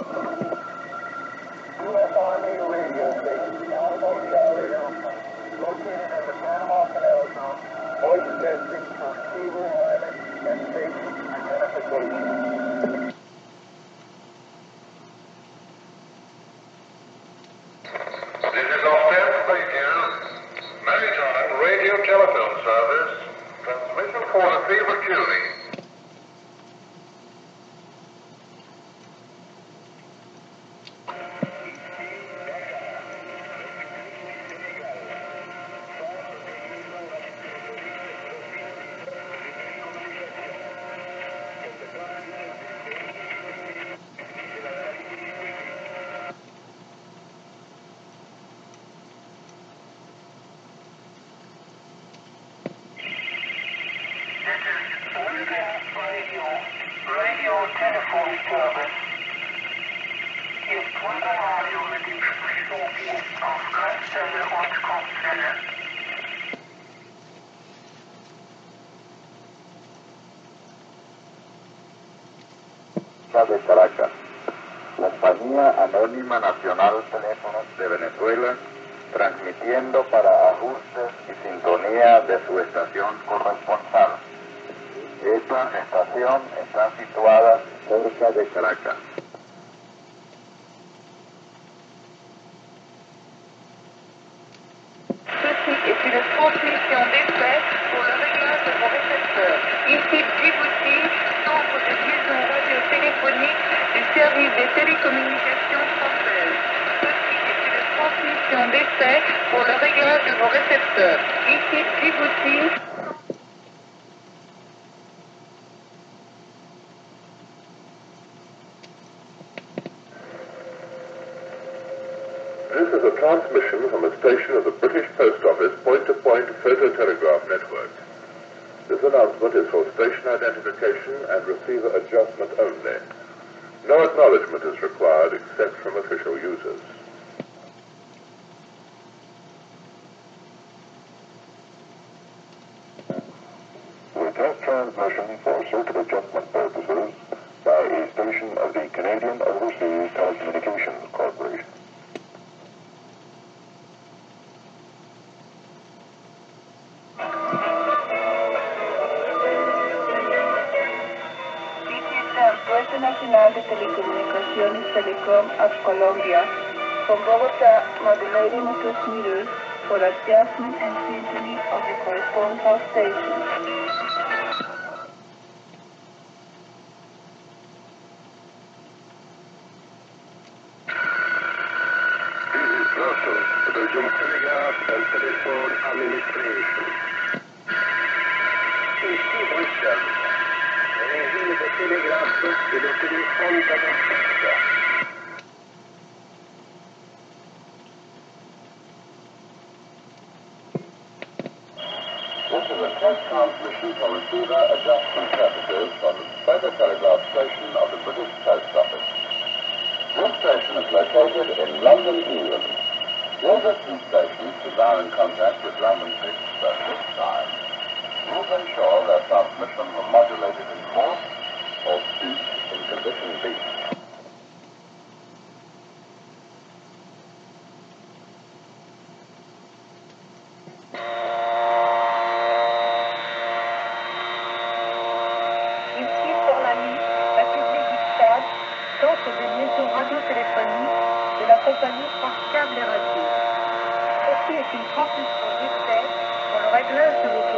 U.S. Army radio station, Alpha Alpha, located in the Panama Canal Zone, voice testing for receiver alignment and station identification. This is Oostende maritime radio telephone service. Transmission for receiver Julie. This de Caracas. Compañía Anónima Nacional Teléfonos de Venezuela, transmitiendo para ajustes y sintonía de su estación corresponsal. Esta estación está situada cerca de Caracas. Ceci est une transmission d'essai pour le réglage de vos récepteurs. Ici Djibouti, centre de liaison radiotéléphonique du service des télécommunications françaises. Ceci est une transmission d'essai pour le réglage de vos récepteurs. Ici Djibouti, transmission from a station of the British Post Office point-to-point photo telegraph network. This announcement is for station identification and receiver adjustment only. No acknowledgement is required except from official users. Test transmission for circuit adjustment purposes by a station of the Canadian Overseas Telecommunications the Nacional de Telecomunicaciones Telecom of Colombia from Bogota modulating the transmitters for adjustment and synchrony of the corresponding station. This is a test transmission for receiver adjustment purposes from the Photo Telegraph station of the British Post Office. This station is located in London, England. Distant stations desiring contact with London fixed at this time will ensure their transmission from modulated in course or speech in condition B. centre de liaison radiotéléphonique de la compagnie France Câble et Radio. Ceci est une transmission d'essai pour le réglage de votre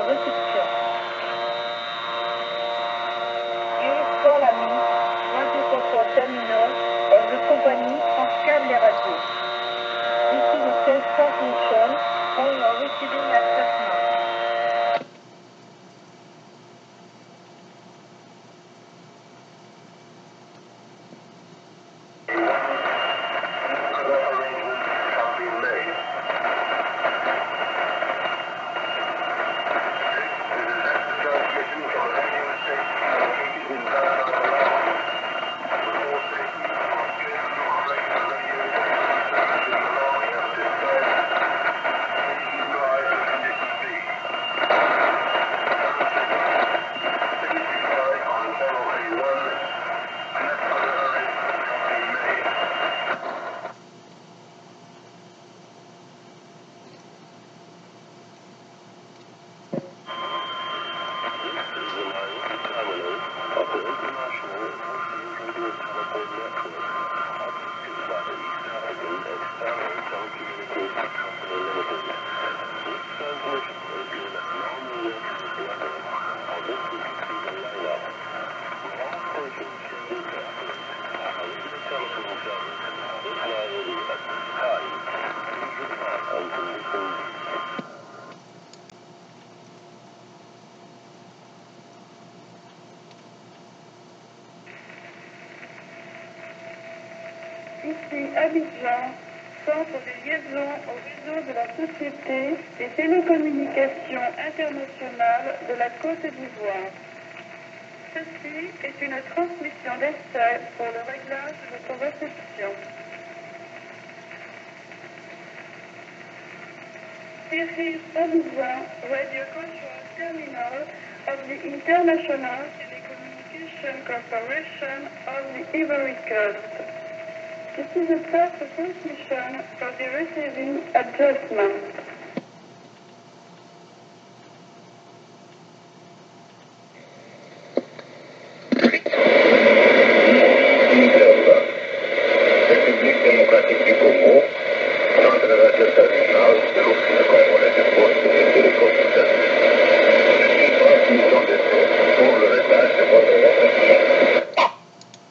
Ici Abidjan, centre de liaison au réseau de la Société des télécommunications internationales de la Côte d'Ivoire. Ceci est une transmission d'essai pour le réglage de son réception. This is Abidjan Radio Control Terminal of the International Telecommunication Corporation of the Ivory Coast. This is a test transmission for the receiving adjustment. République démocratique du Congo, Thank you.